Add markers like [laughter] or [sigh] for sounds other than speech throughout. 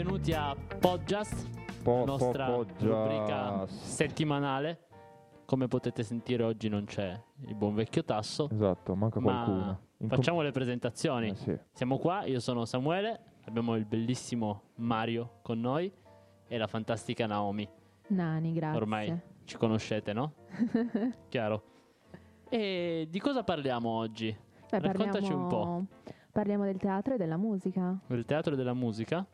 Benvenuti a Podjust, Po- nostra po- rubrica settimanale. Come potete sentire oggi non c'è il buon vecchio Tasso, Esatto, manca ma qualcuno. In com- facciamo le presentazioni. Eh, sì. Siamo qua, io sono Samuele, abbiamo il bellissimo Mario con noi e la fantastica Naomi. Nani, grazie. Ormai ci conoscete, no? [laughs] Chiaro. E di cosa parliamo oggi? Beh, raccontaci un parliamo- Parliamo del teatro e della musica. Del teatro e della musica?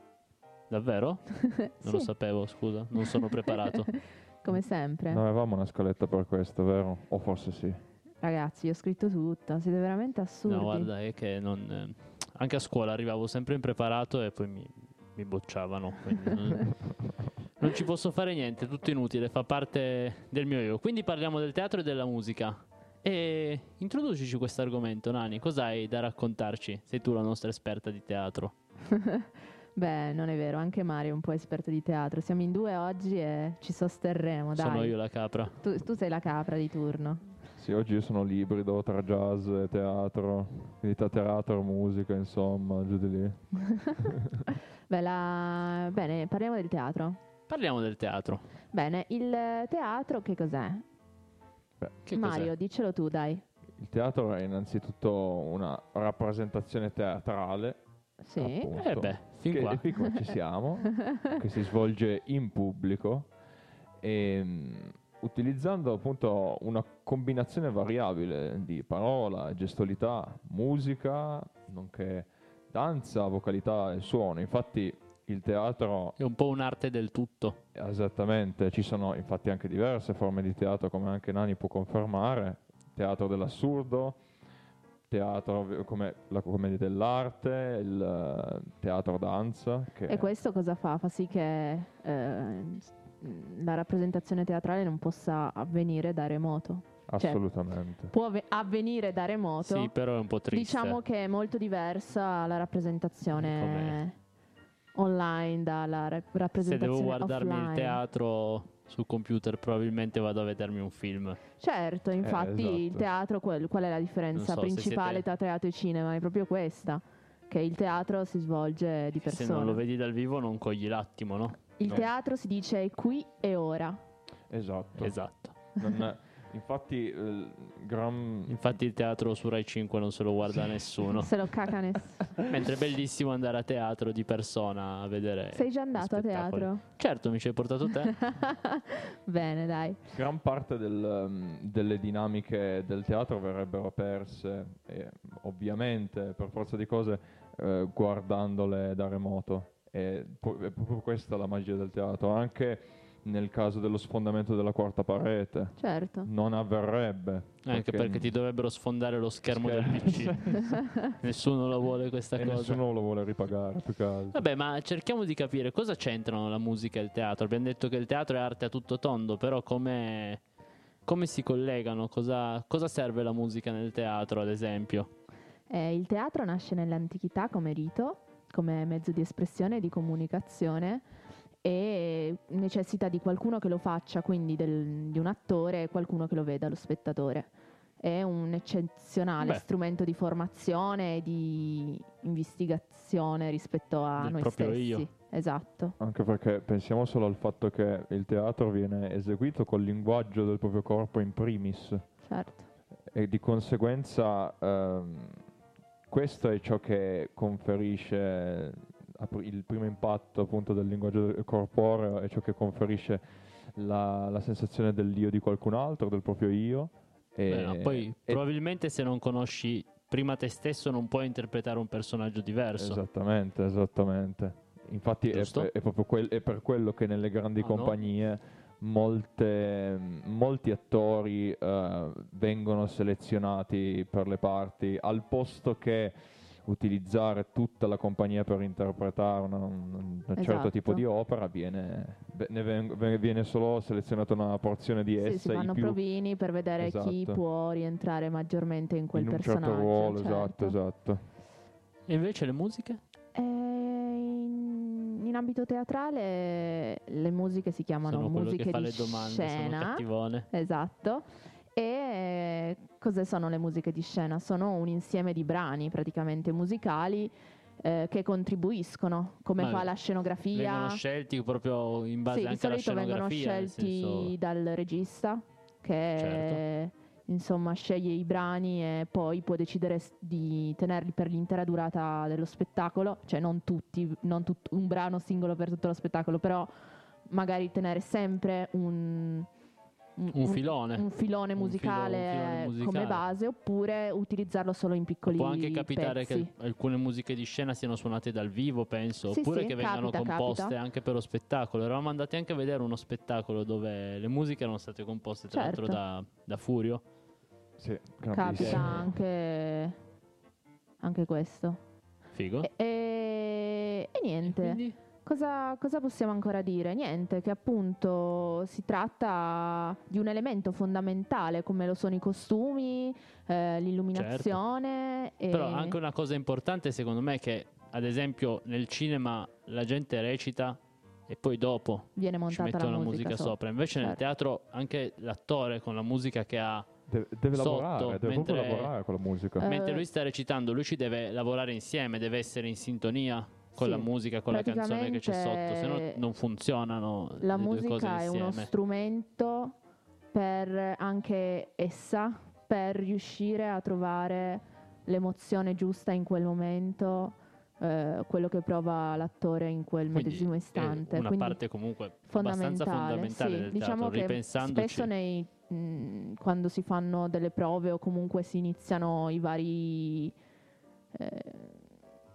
Davvero? [laughs] Non lo Sì, sapevo, scusa, non sono preparato. [laughs] come sempre. Non avevamo una scaletta per questo, vero? O forse sì. Ragazzi, io ho scritto tutto, siete veramente assurdi. No, guarda, è che non, eh, anche a scuola arrivavo sempre impreparato e poi mi, mi bocciavano. non, [laughs] non ci posso fare niente, tutto inutile, fa parte del mio io. Quindi parliamo del teatro e della musica. E introducici questo argomento, Nani. Cos'hai da raccontarci? Sei tu la nostra esperta di teatro. Beh, non è vero, anche Mario è un po' esperto di teatro. Siamo in due oggi e ci sosterremo, dai. Sono io la capra. Tu, tu sei la capra di turno. Sì, oggi io sono librido tra jazz e teatro, quindi tra teatro, musica, insomma, giù di lì. [laughs] Beh, la- Bene, parliamo del teatro. Parliamo del teatro. Bene, il teatro che cos'è? Beh, Che Mario, cos'è? dicelo tu, dai. il teatro è innanzitutto una rappresentazione teatrale, Sì. appunto, Eh beh, fin che, qua. fin qua ci siamo, [laughs] che si svolge in pubblico e mh, utilizzando appunto una combinazione variabile di parola, gestualità, musica, nonché danza, vocalità e suono. Infatti il teatro È un po' un'arte del tutto. Esattamente, ci sono infatti anche diverse forme di teatro, come anche Nani può confermare, teatro dell'assurdo, teatro come la commedia dell'arte, il eh, teatro danza, che E questo cosa fa? Fa sì che eh, la rappresentazione teatrale non possa avvenire da remoto. assolutamente. Può avve- avvenire da remoto. Sì, però è un po' triste. Diciamo che è molto diversa la rappresentazione online dalla ra- Se rappresentazione devo guardarmi offline. il teatro sul computer, probabilmente vado a vedermi un film. Certo, infatti il esatto. teatro, quel- qual è la differenza so, se principale siete- tra teatro e cinema? È proprio questa, che il teatro si svolge di Se persona. non lo vedi dal vivo, non cogli l'attimo, no? il No. teatro si dice qui e ora. Esatto. Esatto. Non- infatti, il gran... Infatti, il teatro su Rai 5 non se lo guarda nessuno. Se lo caca nessuno. [laughs] Mentre è bellissimo andare a teatro di persona a vedere. Sei già andato a teatro? Certo, mi ci hai portato te. [laughs] Bene, dai. gran parte del, um, delle dinamiche del teatro verrebbero perse, e, ovviamente, per forza di cose, eh, guardandole da remoto. E è proprio questa la magia del teatro. Anche nel caso dello sfondamento della quarta parete, Certo. non avverrebbe. Anche perché ti dovrebbero sfondare lo schermo del PC. [laughs] Nessuno lo vuole questa e cosa. nessuno lo vuole ripagare, più che altro. Vabbè, ma cerchiamo di capire cosa c'entrano la musica e il teatro. Abbiamo detto che il teatro è arte a tutto tondo, però come, come si collegano? Cosa, cosa serve la musica nel teatro, ad esempio? Eh, il teatro nasce nell'antichità come rito, come mezzo di espressione e di comunicazione e necessita di qualcuno che lo faccia, quindi del- di un attore e qualcuno che lo veda, lo spettatore. È un eccezionale Beh. strumento di formazione e di investigazione rispetto a Del noi proprio stessi. io. Esatto. Anche perché pensiamo solo al fatto che il teatro viene eseguito col linguaggio del proprio corpo in primis. Certo. e di conseguenza ehm, questo è ciò che conferisce il primo impatto appunto del linguaggio corporeo è ciò che conferisce la, la sensazione dell'io di qualcun altro, del proprio io. E, Beh, no, poi e- probabilmente se non conosci prima te stesso non puoi interpretare un personaggio diverso. Esattamente, esattamente. Infatti è, è proprio quel- è per quello che nelle grandi Ah, no? compagnie molte- molti attori eh, vengono selezionati per le parti al posto che utilizzare tutta la compagnia per interpretare una- un, un certo Esatto. tipo di opera viene, ne viene solo selezionata una porzione di Sì, essa si i fanno più provini per vedere chi Esatto. può rientrare maggiormente in quel in un personaggio. certo ruolo, certo. esatto, esatto. E invece le musiche? Eh, in, in ambito teatrale le musiche si chiamano sono musiche che fa di le domande, sono scena. cattivone. Esatto. E cosa sono le musiche di scena? Sono un insieme di brani praticamente musicali eh, che contribuiscono, come Ma fa la scenografia. Vengono scelti proprio in base sì, anche alla vengono scenografia. nel scelti senso- dal regista che Certo. insomma sceglie i brani e poi può decidere di tenerli per l'intera durata dello spettacolo, cioè non tutti, non tut- un brano singolo per tutto lo spettacolo, però magari tenere sempre un, Un filone. un filone Un filo- musicale, un filone musicale. come base oppure utilizzarlo solo in piccoli Può anche capitare pezzi. che alcune musiche di scena siano suonate dal vivo, penso, Sì, oppure sì, che vengano capita, composte capita. anche per lo spettacolo. Eravamo andati anche a vedere uno spettacolo dove le musiche erano state composte tra Certo. l'altro da, da Furio. Sì, capita anche, anche questo. Figo. E, e- e niente. Quindi? Cosa, cosa possiamo ancora dire? Niente, che appunto si tratta di un elemento fondamentale come lo sono i costumi, eh, l'illuminazione. e- Però anche una cosa importante secondo me è che ad esempio nel cinema la gente recita e poi dopo viene ci montata mettono la musica, musica sopra. Invece nel Certo. teatro anche l'attore con la musica che ha, Deve, deve Sotto, lavorare, deve proprio mentre- lavorare con la musica. Eh, mentre lui sta recitando, lui ci deve lavorare insieme, deve essere in sintonia con Sì, la musica, con la canzone che c'è sotto, se no non funzionano La le due cose musica è uno strumento per anche essa per riuscire a trovare l'emozione giusta in quel momento, eh, quello che prova l'attore in quel Quindi medesimo è istante. una Quindi parte comunque abbastanza fondamentale, fondamentale sì. del diciamo teatro, spesso nei, mh, quando si fanno delle prove o comunque si iniziano i vari, eh,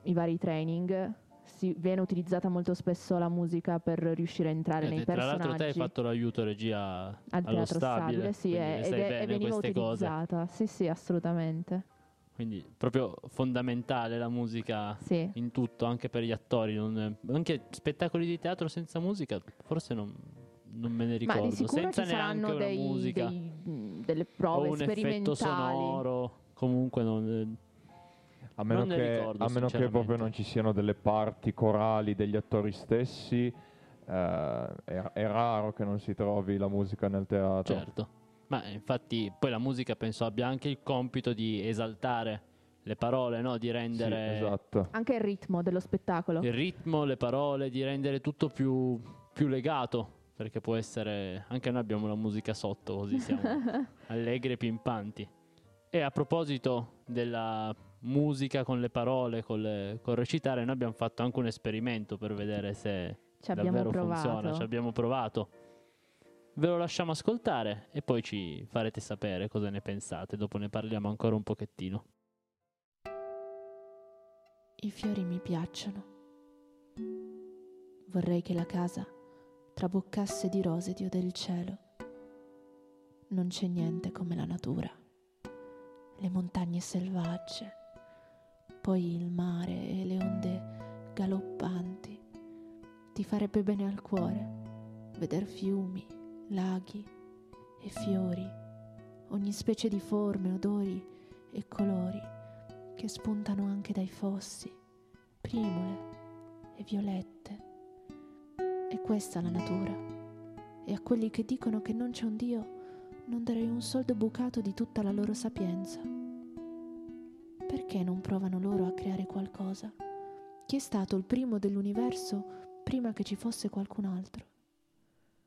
i vari training, si, viene utilizzata molto spesso la musica per riuscire a entrare Eh, nei tra personaggi. l'altro te hai fatto l'aiuto regia al allo stabile, stabile, sì, le ed è- e veniva queste cose. utilizzata. Sì, sì, assolutamente. Quindi proprio fondamentale la musica Sì. in tutto, anche per gli attori. non- anche spettacoli di teatro senza musica, forse non, non me ne Ma ricordo. di sicuro senza ci neanche saranno una dei, musica dei- delle o prove un effetto sperimentali. sonoro. Comunque non, A meno, Non che, ricordo, a meno che proprio non ci siano delle parti corali degli attori stessi, eh, è, è raro che non si trovi la musica nel teatro. certo. Ma infatti poi la musica penso abbia anche il compito di esaltare le parole, no? di Sì, rendere esatto. Anche il ritmo dello spettacolo. il ritmo, le parole, di rendere tutto più, più legato. Perché può essere. Anche noi abbiamo la musica sotto, così siamo [laughs] allegri e pimpanti. E a proposito della musica con le parole, con le- col recitare, noi abbiamo fatto anche un esperimento per vedere se Ci davvero provato. funziona. Ci abbiamo provato. Ve lo lasciamo ascoltare e poi ci farete sapere cosa ne pensate. Dopo ne parliamo ancora un pochettino. I fiori mi piacciono. Vorrei che la casa traboccasse di rose dio del cielo. Non c'è niente come la natura. Le montagne selvagge, poi il mare e le onde galoppanti. Ti farebbe bene al cuore veder fiumi, laghi e fiori, ogni specie di forme, odori e colori che spuntano anche dai fossi, primule e violette. È questa la natura. E a quelli che dicono che non c'è un Dio, non darei un soldo bucato di tutta la loro sapienza. Perché non provano loro a creare qualcosa? Chi è stato il primo dell'universo prima che ci fosse qualcun altro?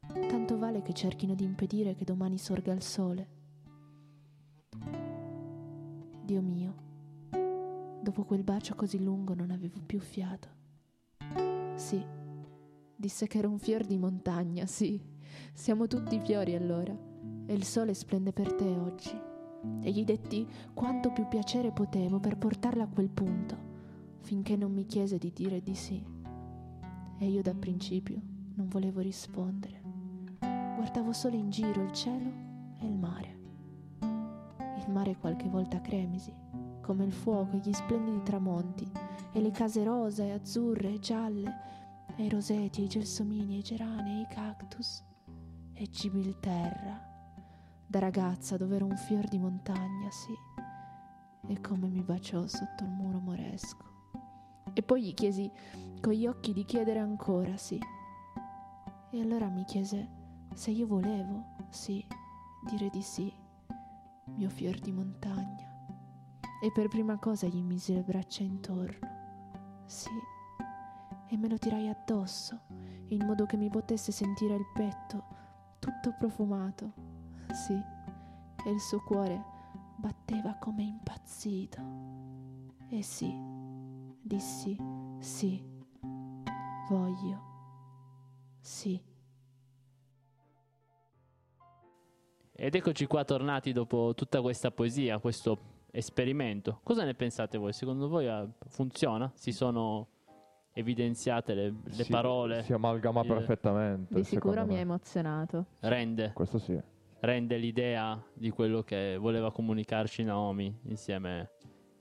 Tanto vale che cerchino di impedire che domani sorga il sole. Dio mio, dopo quel bacio così lungo non avevo più fiato. Sì, disse che era un fior di montagna, sì. Siamo tutti fiori allora. E il sole splende per te oggi. E gli detti quanto più piacere potevo per portarla a quel punto, finché non mi chiese di dire di sì. E io da principio non volevo rispondere. Guardavo solo in giro il cielo e il mare. Il mare qualche volta cremisi, come il fuoco e gli splendidi tramonti, e le case rosa e azzurre e gialle, e i roseti e i gelsomini e i gerani e i cactus, e Gibilterra, da ragazza dove era un fior di montagna, sì, e come mi baciò sotto il muro moresco. E poi gli chiesi con gli occhi di chiedere ancora, sì. E allora mi chiese se io volevo, sì, dire di sì, mio fior di montagna. E per prima cosa gli misi le braccia intorno, Sì, e me lo tirai addosso, in modo che mi potesse sentire il petto tutto profumato. Sì, e il suo cuore batteva come impazzito. E sì, dissi sì, voglio, sì. Ed eccoci qua tornati dopo tutta questa poesia, questo esperimento. Cosa ne pensate voi? Secondo voi eh, funziona? Si sono evidenziate le, le Si- parole? Si amalgama il- perfettamente. Di sicuro mi ha emozionato. Rende, Questo sì. Rende l'idea di quello che voleva comunicarci Naomi insieme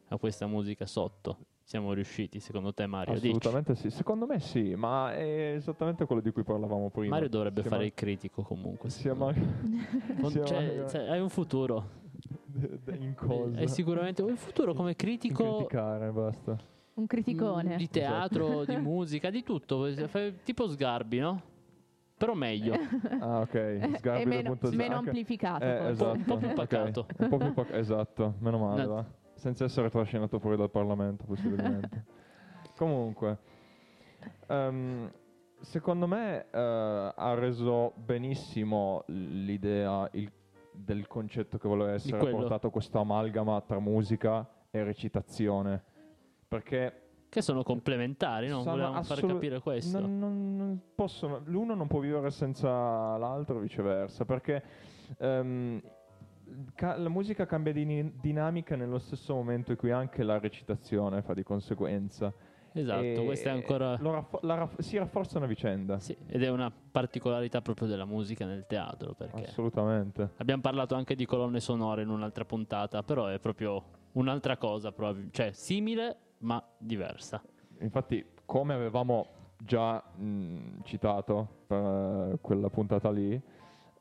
a questa musica sotto. Siamo riusciti, secondo te Mario? Dici. Assolutamente sì. Secondo me sì, ma è esattamente quello di cui parlavamo prima. Mario dovrebbe Si fare il critico comunque. Si secondo me. amalgama Con- si cioè, cioè, hai un futuro. in cosa? È sicuramente un futuro come In critico criticare, basta. Un criticone. di teatro, di musica, di tutto. [laughs] Fai- Tipo Sgarbi, no? Però meglio. [laughs] Ah, ok. [laughs] Sgarbi meno, 2.0. meno amplificato. Eh, esatto. Un po' più pacato. [laughs] Un po' più pacato, esatto. Meno male, No. va. Senza essere trascinato fuori dal Parlamento, possibilmente. Comunque, ehm, secondo me eh, ha reso benissimo l'idea il- del concetto che voleva essere portato questo amalgama tra musica e recitazione. Perché Che sono complementari, no? Sono Volevamo far assolut- capire questo. non- non- non possono- l'uno non può vivere senza l'altro, viceversa, perché ehm, ca- la musica cambia di dinamica nello stesso momento in cui anche la recitazione fa di conseguenza. Esatto, E questa è ancora... raffo- raff- si rafforzano a vicenda. Sì, ed è una particolarità proprio della musica nel teatro, perché Assolutamente. abbiamo parlato anche di colonne sonore in un'altra puntata, però è proprio un'altra cosa, probabil- cioè simile ma diversa. Infatti, come avevamo già mh, citato per eh, quella puntata lì, eh,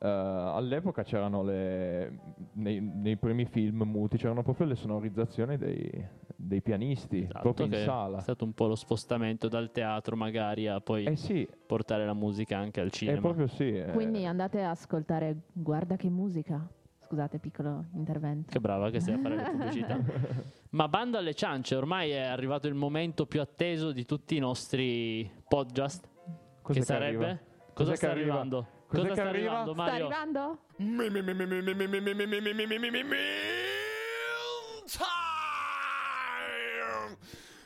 all'epoca c'erano le. Nei, nei primi film muti c'erano proprio le sonorizzazioni dei, dei pianisti, Esatto, proprio in sala. È stato un po' lo spostamento dal teatro magari a poi Eh sì, portare la musica anche al è cinema. proprio sì. eh. Quindi andate a ascoltare Guarda che musica. Scusate, piccolo intervento. Che brava che sei a fare le pubblicità. Ma bando alle ciance, ormai è arrivato il momento più atteso di tutti i nostri podcast. Cos'è che sarebbe? arriva? Cosa Cos'è sta arriva? arrivando? Cos'è Cosa sta arriva? arrivando, Sta Mario? arrivando? Time!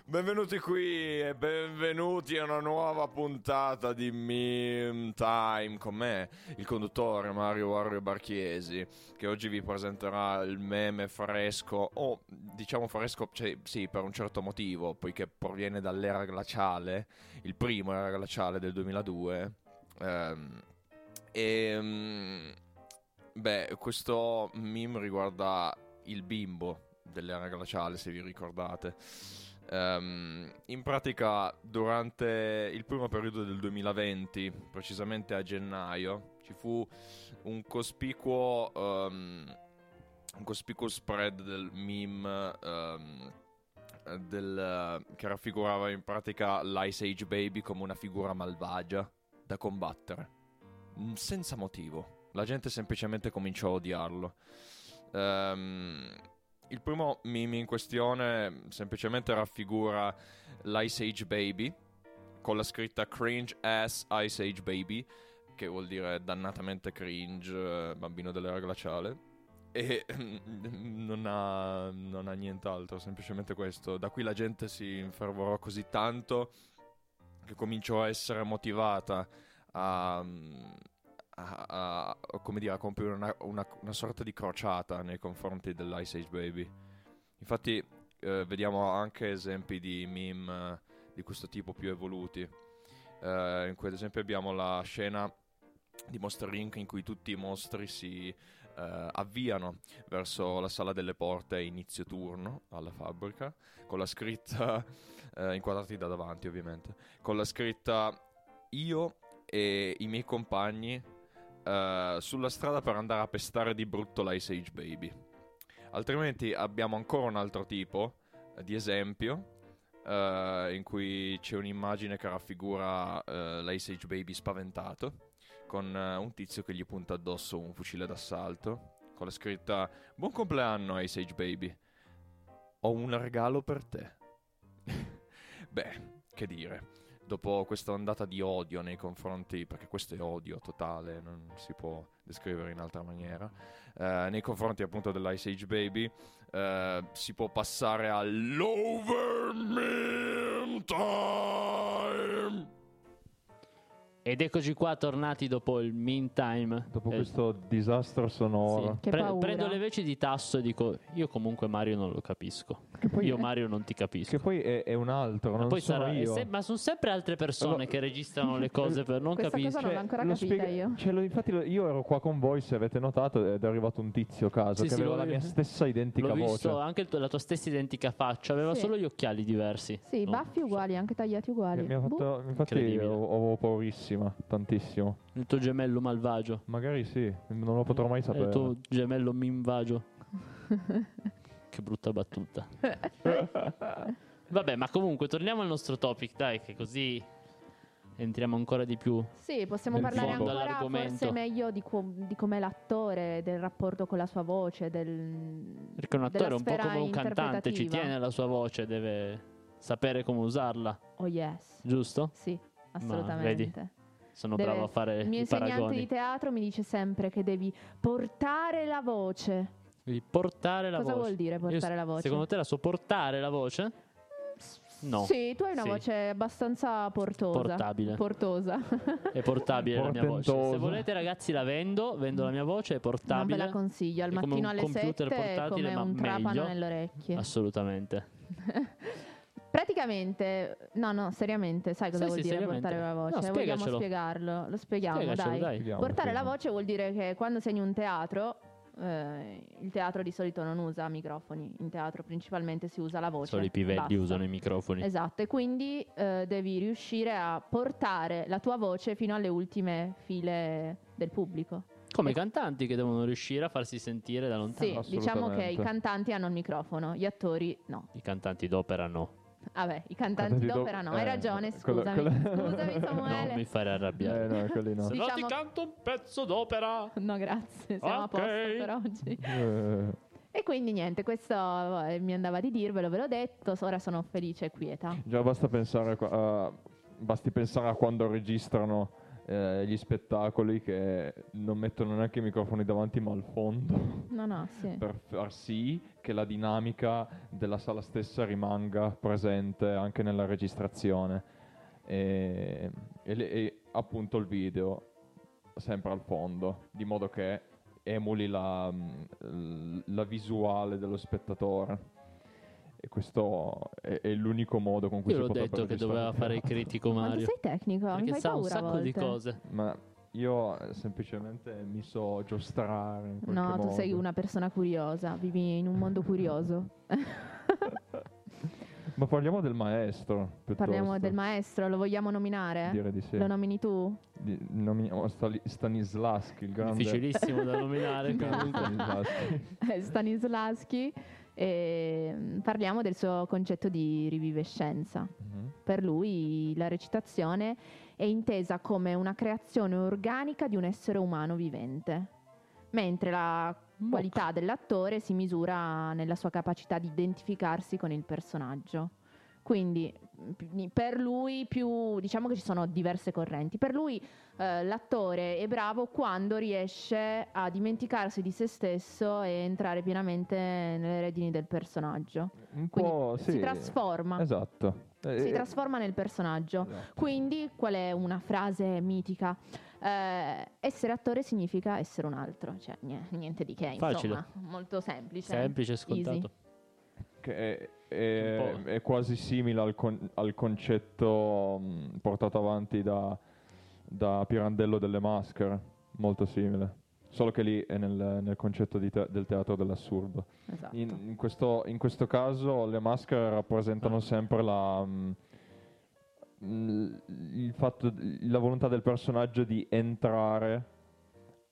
Benvenuti qui e benvenuti a una nuova puntata di Meme Time con me, il conduttore Mario Wario Barchiesi, che oggi vi presenterà il meme fresco, o diciamo fresco, cioè, sì, per un certo motivo, poiché proviene dall'era glaciale, il primo era glaciale del 2002. Ehm, e mm, beh, questo meme riguarda il bimbo dell'era glaciale, se vi ricordate. Ehm, in pratica, durante il primo periodo del 2020, precisamente a gennaio, ci fu un cospicuo, ehm, un cospicuo spread del meme ehm, del, che raffigurava in pratica l'Ice Age Baby come una figura malvagia da combattere. Mm, Senza motivo. La gente semplicemente cominciò a odiarlo. Ehm, il primo meme in questione semplicemente raffigura l'Ice Age Baby con la scritta cringe ass Ice Age Baby, che vuol dire dannatamente cringe, eh, bambino dell'era glaciale. E non ha, non ha nient'altro, semplicemente questo. Da qui la gente si infervorò così tanto che cominciò a essere motivata a, a- a- come dire, a compiere una, una- una sorta di crociata nei confronti dell'Ice Age Baby. Infatti eh, vediamo anche esempi di meme eh, di questo tipo più evoluti, eh, in cui ad esempio abbiamo la scena di Monster Inc. in cui tutti i mostri si eh, avviano verso la sala delle porte a inizio turno alla fabbrica, con la scritta, [laughs] eh, inquadrati da davanti ovviamente, con la scritta io e i miei compagni eh, sulla strada per andare a pestare di brutto l'Ice Age Baby. Altrimenti abbiamo ancora un altro tipo eh, di esempio eh, in cui c'è un'immagine che raffigura eh, l'Ice Age Baby spaventato con un tizio che gli punta addosso un fucile d'assalto con la scritta Buon compleanno Ice Age Baby. Ho un regalo per te. [laughs] Beh, che dire. Dopo questa ondata di odio nei confronti, perché questo è odio totale, non si può descrivere in altra maniera, eh, nei confronti appunto dell'Ice Age Baby, eh, si può passare all'Overmin Time. Ed eccoci qua tornati dopo il meantime. Dopo Eh, questo disastro sonoro. sì. Che Pre- prendo le veci di tasso e dico io comunque Mario non lo capisco. Che poi, Io Mario non ti capisco. che poi è, è un altro, Ma non poi sono sarà, se- ma sono sempre altre persone Allora- che registrano le cose per non Questa capire. cosa non l'ho ancora lo capita spiega- io. cioè, lo- infatti lo- io ero qua con voi, se avete notato, ed è arrivato un tizio a caso Sì, che sì, aveva la mia stessa identica L'ho voce. visto anche tuo- la tua stessa identica faccia, aveva Sì. solo gli occhiali diversi. Sì, No, baffi uguali, anche tagliati uguali. Mi ha Boh. fatto, infatti Incredibile. ho, ho paurissima, tantissimo. Il tuo gemello malvagio. Magari sì, non lo potrò mai È sapere. il tuo gemello minvagio. [laughs] che brutta battuta. [laughs] Vabbè, ma comunque torniamo al nostro topic, dai, che così entriamo ancora di più. Sì, possiamo Nel parlare fondo ancora forse meglio di, co- di com'è l'attore, del rapporto con la sua voce, del... Perché un attore è un po' come un cantante, ci tiene alla sua voce, deve sapere come usarla, Oh yes, giusto? sì, assolutamente. Sono Deve- bravo a fare Il mio insegnante paragoni. di teatro mi dice sempre che devi portare la voce. Devi portare la Cosa voce. vuol dire Io- portare la voce? Secondo te la so portare la voce? No. Sì, tu hai una Sì. voce abbastanza portosa. Portabile. Portosa. È portabile la mia voce. Se volete ragazzi la vendo, vendo la mia voce, è non portabile. ve la consiglio, al È come mattino un alle computer 7 è come ma un trapano nelle orecchie. Assolutamente. [laughs] Praticamente, no, no, seriamente, sai cosa Sì, vuol sì, dire portare la voce? No, Vogliamo spiegacelo. spiegarlo? Lo spieghiamo, Spiegacelo, dai. dai. Spieghiamo, Portare la voce vuol dire che quando sei in un teatro, eh, il teatro di solito non usa microfoni, in teatro principalmente si usa la voce. Solo i pivelli basta. usano i microfoni. Esatto, e quindi eh, devi riuscire a portare la tua voce fino alle ultime file del pubblico. Come i cantanti che devono riuscire a farsi sentire da lontano. Sì, diciamo che i cantanti hanno il microfono, gli attori no. I cantanti d'opera no. Vabbè, i cantanti Cantanti do- d'opera no, hai eh, ragione, quello- scusami. quello- Scusami [laughs] Non Samuele. mi fare arrabbiare. Eh, no, quelli no. [laughs] Se no ti Diciamo- canto un pezzo d'opera. No, grazie, siamo a Ok. posto per oggi. Eh, E quindi niente, questo eh, mi andava di dirvelo, ve l'ho detto, ora sono felice e quieta. già basta pensare, qua- a- basti pensare a quando registrano eh, gli spettacoli che non mettono neanche i microfoni davanti ma al fondo. No, no, sì. per far sì che la dinamica della sala stessa rimanga presente anche nella registrazione. E, e le- e appunto il video sempre al fondo di modo che emuli la, mm, la visuale dello spettatore e questo è, è l'unico modo con cui Io si l'ho potrebbe detto che doveva fare il critico Mario. sei tecnico, mi Perché fai sa un sacco di volte. cose. ma io eh, semplicemente mi so giostrare in qualche No, tu modo. sei una persona curiosa, vivi in un mondo curioso. [laughs] ma parliamo del maestro piuttosto. Parliamo del maestro, lo vogliamo nominare? direi di sì Lo nomini tu? Di- nomi- oh, Stali- Stanislaschi, il grande Difficilissimo da [laughs] nominare comunque. Stanislaschi. Eh, Stanislaschi. E mm, parliamo del suo concetto di rivivescenza. Mhm. Per lui la recitazione è intesa come una creazione organica di un essere umano vivente, mentre la qualità dell'attore si misura nella sua capacità di identificarsi con il personaggio. Quindi per lui più diciamo che ci sono diverse correnti. Per lui eh, l'attore è bravo quando riesce a dimenticarsi di se stesso e entrare pienamente nelle redini del personaggio. Un Quindi po' sì. si trasforma. Esatto. Si Eh, trasforma nel personaggio. esatto. Quindi, qual è una frase mitica? Eh, essere attore significa essere un altro, cioè nie- niente di che, insomma, Facile. molto semplice. Semplice, scontato. Easy. Che è, è- è quasi simile al, con- al concetto mh, portato avanti da, da Pirandello delle maschere, molto simile. Solo che lì è nel, nel concetto di te- del teatro dell'assurdo. Esatto. In, in questo, in questo caso le maschere rappresentano sempre la, mh, mh, il fatto, la volontà del personaggio di entrare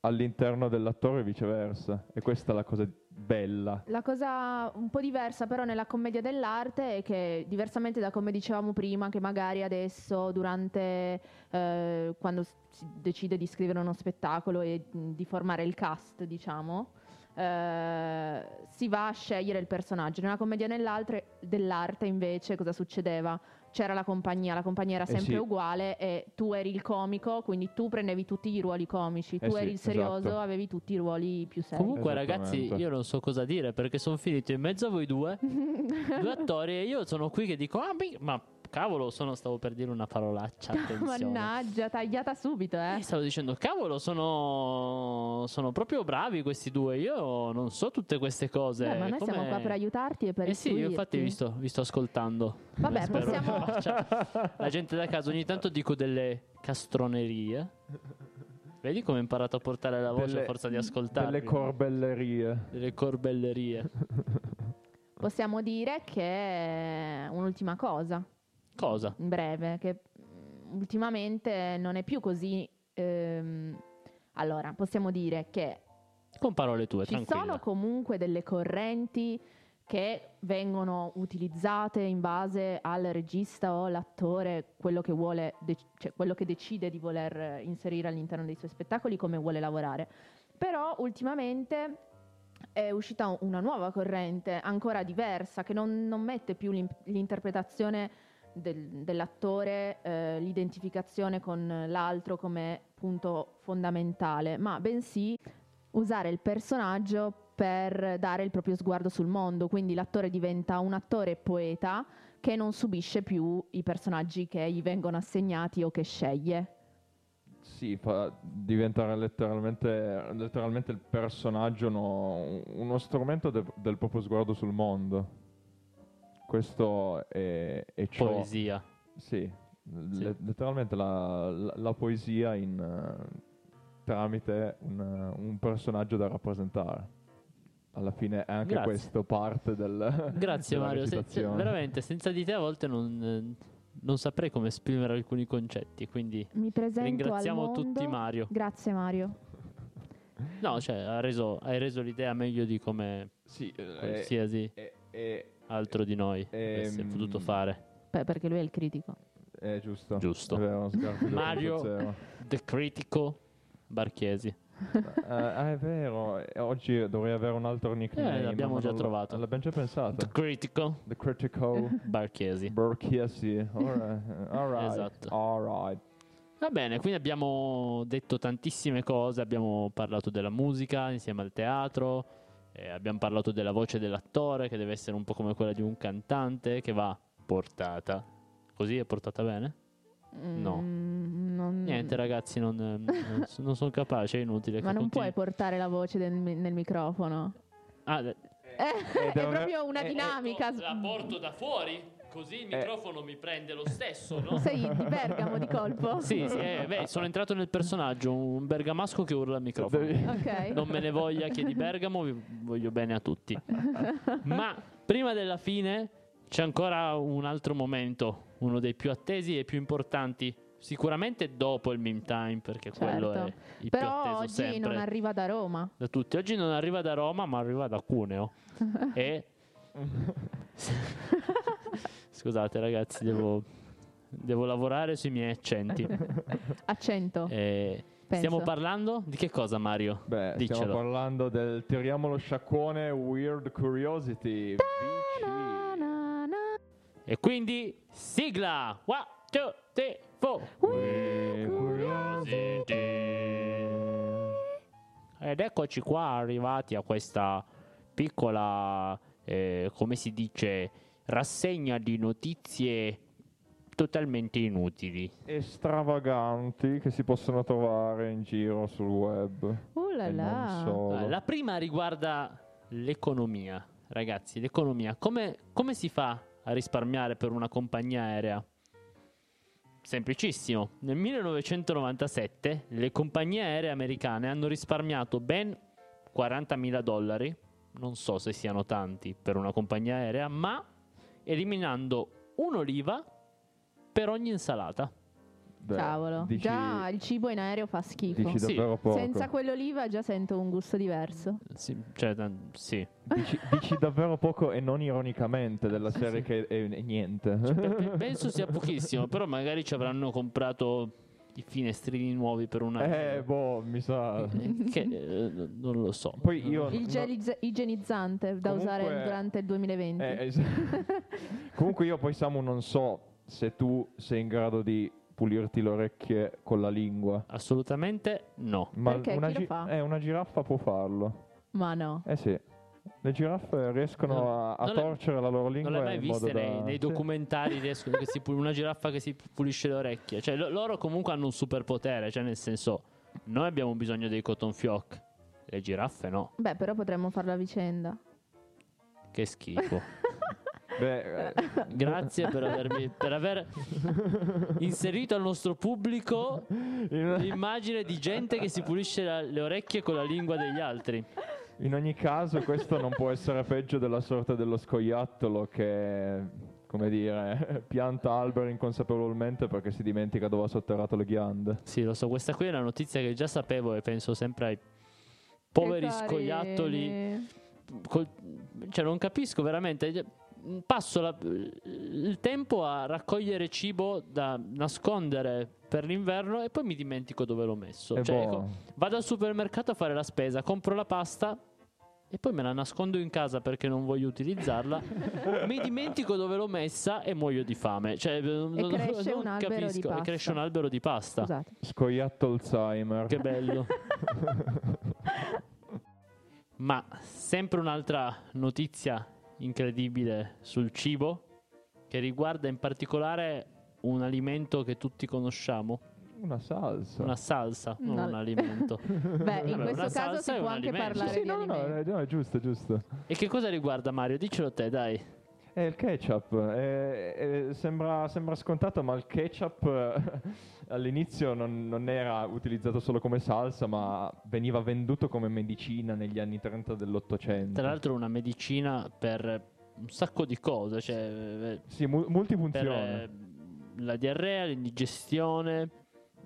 all'interno dell'attore e viceversa. E questa è la cosa bella. La cosa un po' diversa però nella commedia dell'arte è che diversamente da come dicevamo prima, che magari adesso durante eh, quando si decide di scrivere uno spettacolo e di formare il cast, diciamo, eh, si va a scegliere il personaggio. Nella commedia dell'arte invece cosa succedeva? C'era la compagnia, la compagnia era Eh sempre sì. uguale e tu eri il comico, quindi tu prendevi tutti i ruoli comici, tu Eh sì, eri il serioso, esatto. avevi tutti i ruoli più seri. Comunque, ragazzi, io non so cosa dire perché sono finito in mezzo a voi due, [laughs] due attori, e io sono qui che dico, ah, ma cavolo, sono, stavo per dire una parolaccia. [laughs] Attenzione. Mannaggia, tagliata subito, eh. Stavo dicendo, cavolo, sono, sono proprio bravi questi due. Io non so tutte queste cose. Beh, ma noi Come- siamo qua per aiutarti e per Eh sì, io infatti vi sto, vi sto ascoltando. Vabbè, Spero- possiamo- Cioè, la gente da casa ogni tanto dico delle castronerie. Vedi come ho imparato a portare la voce a forza di ascoltare. Delle corbellerie. Delle corbellerie. Possiamo dire che un'ultima cosa, Cosa? in breve, che mm, ultimamente non è più così. ehm, allora, possiamo dire che Con parole tue, ci tranquilla. sono comunque delle correnti che vengono utilizzate in base al regista o l'attore, quello che vuole, dec- cioè quello che decide di voler inserire all'interno dei suoi spettacoli, come vuole lavorare. Però ultimamente è uscita una nuova corrente, ancora diversa, che non, non mette più l'interpretazione del- dell'attore, eh, l'identificazione con l'altro come punto fondamentale, ma bensì usare il personaggio per dare il proprio sguardo sul mondo, quindi l'attore diventa un attore poeta che non subisce più i personaggi che gli vengono assegnati o che sceglie. Sì, fa diventare letteralmente, letteralmente il personaggio no- uno strumento de- del proprio sguardo sul mondo. Questo è, è ciò. Poesia. Sì, le- letteralmente la, la- la poesia in, eh, tramite un, un personaggio da rappresentare. Alla fine è anche Grazie. questo parte del, [laughs] Grazie della Mario, se- se- veramente senza di te a volte non, non saprei come esprimere alcuni concetti, quindi Mi presento ringraziamo al mondo. tutti Mario. Grazie Mario. No, cioè ha reso- hai reso l'idea meglio di come Sì, eh, qualsiasi è, è- altro di noi avesse Ehm, potuto fare. Beh, perché lui è il critico. è giusto. Giusto. Del [laughs] Mario-. The Critical Barchiesi. Eh, ah, è vero, eh, oggi dovrei avere un altro nickname. Eh, l'abbiamo già trovato. L'abbiamo già pensato. The Critical The Critical Barchiesi. Borchiesi. Alright. Alright. Esatto. Alright. Va bene, quindi abbiamo detto tantissime cose, abbiamo parlato della musica insieme al teatro, eh, abbiamo parlato della voce dell'attore che deve essere un po' come quella di un cantante che va portata. Così è portata bene? No. Mm, non- Niente ragazzi, non, eh, non, non sono capace, è inutile. Ma che non continui- puoi portare la voce del nel microfono. Ah, eh, Eh, è devo- proprio una eh, dinamica. la porto da fuori? Così il microfono mi prende lo stesso, no? [laughs] Sei di Bergamo di colpo? [laughs] Sì, sì, eh, beh, sono entrato nel personaggio, un bergamasco che urla al microfono. Devi- Ok. Non me ne voglia chi è di Bergamo, vi voglio bene a tutti. [laughs] Ma prima della fine c'è ancora un altro momento, uno dei più attesi e più importanti. Sicuramente dopo il meme time, perché quello è Certo. il più Però atteso oggi sempre non arriva da Roma. da tutti. Oggi non arriva da Roma, ma arriva da Cuneo. e [laughs] scusate, ragazzi, devo, devo lavorare sui miei accenti. Accento. Eh, stiamo parlando di che cosa, Mario? Beh, Diccelo. stiamo parlando del tiriamo lo sciacquone Weird Curiosity. E quindi sigla! One, two, three, four. Weird Ed eccoci qua arrivati a questa piccola, eh, come si dice, rassegna di notizie totalmente inutili. e stravaganti che si possono trovare in giro sul web. Uh là là. La prima riguarda l'economia. Ragazzi, l'economia. Come, come si fa a risparmiare per una compagnia aerea? Semplicissimo. Nel 1997 le compagnie aeree americane hanno risparmiato ben 40.000 dollari. Non so se siano tanti per una compagnia aerea, ma eliminando un'oliva per ogni insalata. Beh, Cavolo. dici- Già il cibo in aereo fa schifo. Dici Sì. davvero poco. Senza quell'oliva già sento un gusto diverso. Sì, cioè, tan- sì. Dici, dici davvero poco e non ironicamente della Sì, serie sì. che è, è niente. Pe- pe- [laughs] penso sia pochissimo, però magari ci avranno comprato i finestrini nuovi per una... eh, boh, mi sa. Eh, che eh, non lo so. Poi io Il no- gel igienizzante da Comunque- usare durante il 2020. Eh, es- [laughs] Comunque io poi Samu non so se tu sei in grado di pulirti le orecchie con la lingua. Assolutamente no. Ma Perché? una, Chi lo gi- fa? eh, una giraffa può farlo. Ma no. Eh sì. Le giraffe riescono No, a, a torcere la loro lingua Non l'hai mai viste nei, da... nei sì. [laughs] documentari riescono- che si pul- una giraffa che si pulisce le orecchie? Cioè, lo- loro comunque hanno un superpotere, cioè nel senso, noi abbiamo bisogno dei cotton fioc, le giraffe no. Beh, però potremmo farla a vicenda. Che schifo. [laughs] Beh, eh, [laughs] Grazie per, avermi, per aver inserito al nostro pubblico in, l'immagine di gente che si pulisce la- le orecchie con la lingua degli altri. In ogni caso questo non può essere peggio della sorte dello scoiattolo che, come dire, [laughs] pianta alberi inconsapevolmente perché si dimentica dove ha sotterrato le ghiande. Sì, lo so, questa qui è una notizia che già sapevo e penso sempre ai poveri scoiattoli. col- cioè non capisco veramente. Passo la- il tempo a raccogliere cibo da nascondere per l'inverno e poi mi dimentico dove l'ho messo. E Cioè, ecco, vado al supermercato a fare la spesa, compro la pasta e poi me la nascondo in casa perché non voglio utilizzarla. [laughs] mi dimentico dove l'ho messa e muoio di fame. Cioè, non, cresce non un albero di capisco. E pasta. cresce un albero di pasta. Scusate. scoiatto Alzheimer. Che bello. [laughs] Ma sempre un'altra notizia incredibile sul cibo che riguarda in particolare un alimento che tutti conosciamo, Una salsa. una salsa, non Una- un alimento. [laughs] Beh, in Vabbè, questo caso si è può un anche alimento. parlare Sì, di no, no, no, è giusto, giusto. E che cosa riguarda Mario? Dicelo te, dai. È il ketchup, eh, eh, sembra, sembra scontato, ma il ketchup eh, [laughs] all'inizio non, non era utilizzato solo come salsa, ma veniva venduto come medicina negli anni 30 dell'Ottocento. Tra l'altro una medicina per un sacco di cose, cioè eh, Sì, mu- per multifunzione. eh, la diarrea, l'indigestione.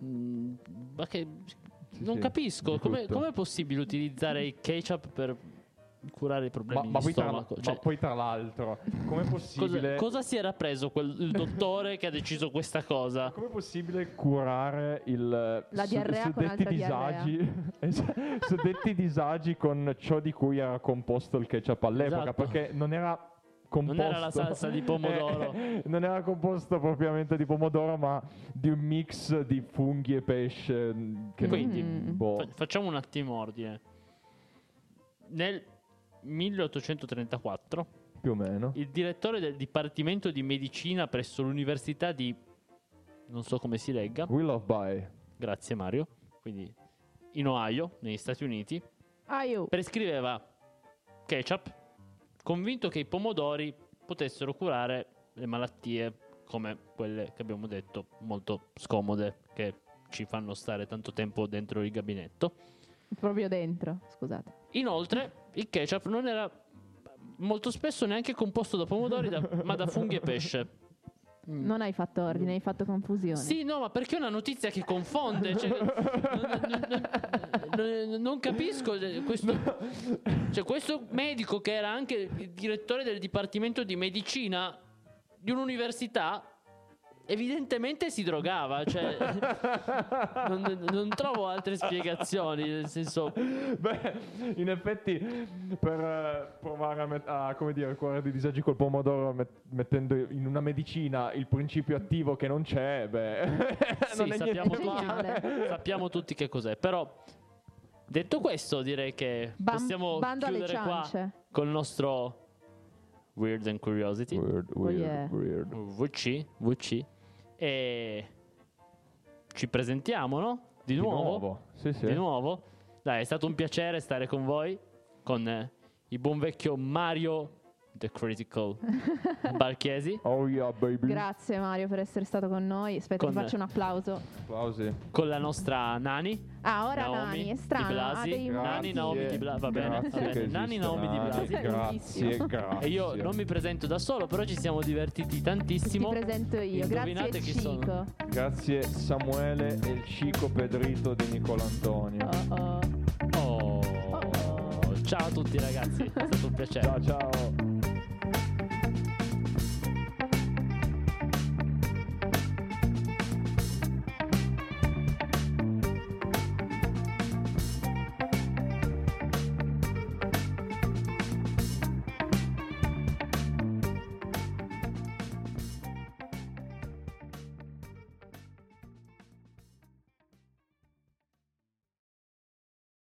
mm, Ma che Sì, non sì, capisco come com'è possibile utilizzare il ketchup per curare i Ma, problemi ma di poi tra, stomaco. ma Cioè, poi tra l'altro, com'è cosa, possibile, cosa si era preso quel, il dottore che ha deciso questa cosa? com'è possibile curare il La diarrea con suddetti disagi, [laughs] suddetti disagi con ciò di cui era composto il ketchup all'epoca? Esatto. Perché non era composto. Non era la salsa di [laughs] pomodoro. Eh, non era composto propriamente di pomodoro, ma di un mix di funghi e pesce. mm, Che Quindi, non- boh. Fa- facciamo un attimo ordine. Nel 1834 più o meno. il direttore del Dipartimento di Medicina presso l'Università di non so come si legga, Will of Buy. grazie Mario, quindi in Ohio, negli Stati Uniti, Aiu. prescriveva ketchup convinto che i pomodori potessero curare le malattie come quelle che abbiamo detto molto scomode che ci fanno stare tanto tempo dentro il gabinetto. Proprio dentro, scusate. Inoltre, il ketchup non era molto spesso neanche composto da pomodori, da- [laughs] ma da funghi e pesce. Mm. Non hai fatto ordine, hai fatto confusione. Sì, no, ma perché è una notizia che confonde. cioè, non, non- non- non capisco questo, cioè, questo medico che era anche il direttore del dipartimento di medicina di un'università. Evidentemente si drogava, cioè, [laughs] non, non trovo altre spiegazioni. Nel senso, [laughs] Beh, in effetti, per eh, provare a, met- a, come dire, curare dei disagi col pomodoro met- mettendo in una medicina il principio attivo che non c'è, beh, [laughs] Sì, non è sappiamo tutti, sappiamo tutti che cos'è. Però, detto questo, direi che Bam- possiamo chiudere qua col nostro Weird and Curiosity. Weird, Oh, yeah. weird. VC, VC. E ci presentiamo, no? Di, Di nuovo. nuovo, sì, sì. Di nuovo. Dai, è stato un piacere stare con voi, con eh, il buon vecchio Mario The Critical [laughs] Barchesi, Oh yeah, baby. Grazie Mario per essere stato con noi. Aspetta, Con- ti faccio un applauso. Applausi. con la nostra Nani. Ah, ora Naomi Nani, è Di strano. Blasi. Nani, Naomi Di Blasi. Va bene, va Nani, Naomi Di. Blasi. Grazie, grazie. E io non mi presento da solo, però ci siamo divertiti Ti tantissimo. presento io. Indovinate Grazie chi Cico. sono? Grazie Samuele e il Cico Pedrito di Nicola Antonio. Oh, oh. Oh. Oh. Ciao a tutti ragazzi, è stato un piacere. Ciao ciao.